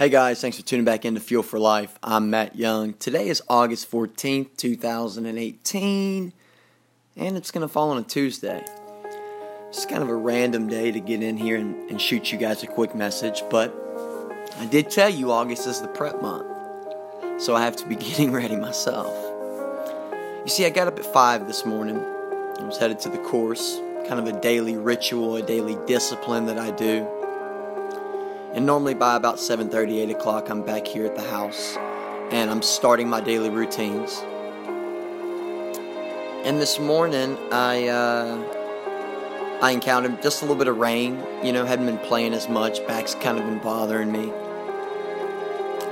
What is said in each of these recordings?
Hey guys, thanks for tuning back into Fuel for Life. I'm Matt Young. Today is August 14th, 2018, and it's going to fall on a Tuesday. It's kind of a random day to get in here and, and, shoot you guys a quick message, but I did tell you August is the prep month, so I have to be getting ready myself. You see, I got up at 5 this morning. I was headed to the course, kind of a daily ritual, a daily discipline that I do. And normally by about 7:30, 8 o'clock, I'm back here at the house, and I'm starting my daily routines. And this morning, I uh, I encountered just a little bit of rain. You know, hadn't been playing as much. Back's kind of been bothering me.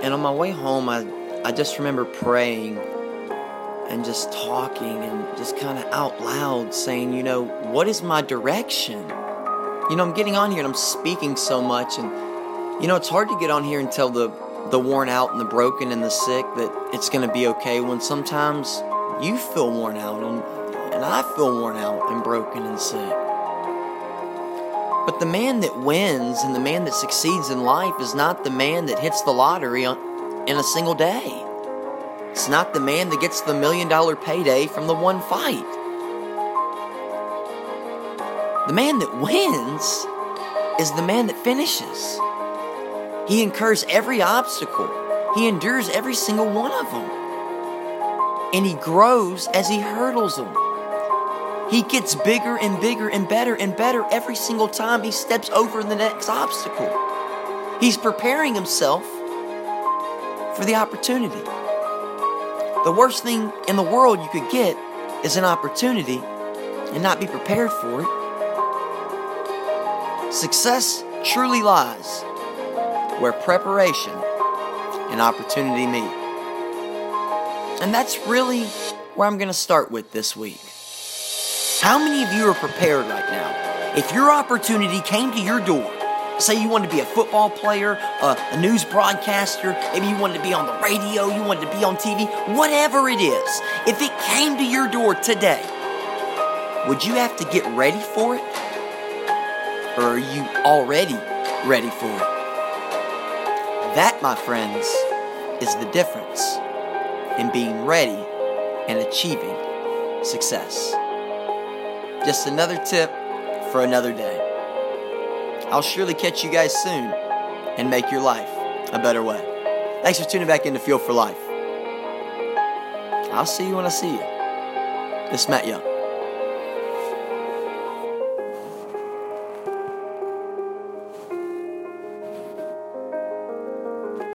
And on my way home, I I just remember praying and just talking and just kind of out loud saying, you know, what is my direction? You know, I'm getting on here and I'm speaking so much and you know, it's hard to get on here and tell the, the worn out and the broken and the sick that it's going to be okay when sometimes you feel worn out and, and I feel worn out and broken and sick. But the man that wins and the man that succeeds in life is not the man that hits the lottery in a single day. It's not the man that gets the million dollar payday from the one fight. The man that wins is the man that finishes. He incurs every obstacle, he endures every single one of them. And he grows as he hurdles them. He gets bigger and bigger and better and better every single time he steps over the next obstacle. He's preparing himself for the opportunity. The worst thing in the world you could get is an opportunity and not be prepared for it. Success truly lies where preparation and opportunity meet. And that's really where I'm going to start with this week. How many of you are prepared right now? If your opportunity came to your door, say you wanted to be a football player, a, a news broadcaster, maybe you wanted to be on the radio, you wanted to be on TV, whatever it is, if it came to your door today, would you have to get ready for it? Or are you already ready for it? That, my friends, is the difference in being ready and achieving success. Just another tip for another day. I'll surely catch you guys soon and make your life a better way. Thanks for tuning back into Fuel for Life. I'll see you when I see you. This is Matt Young.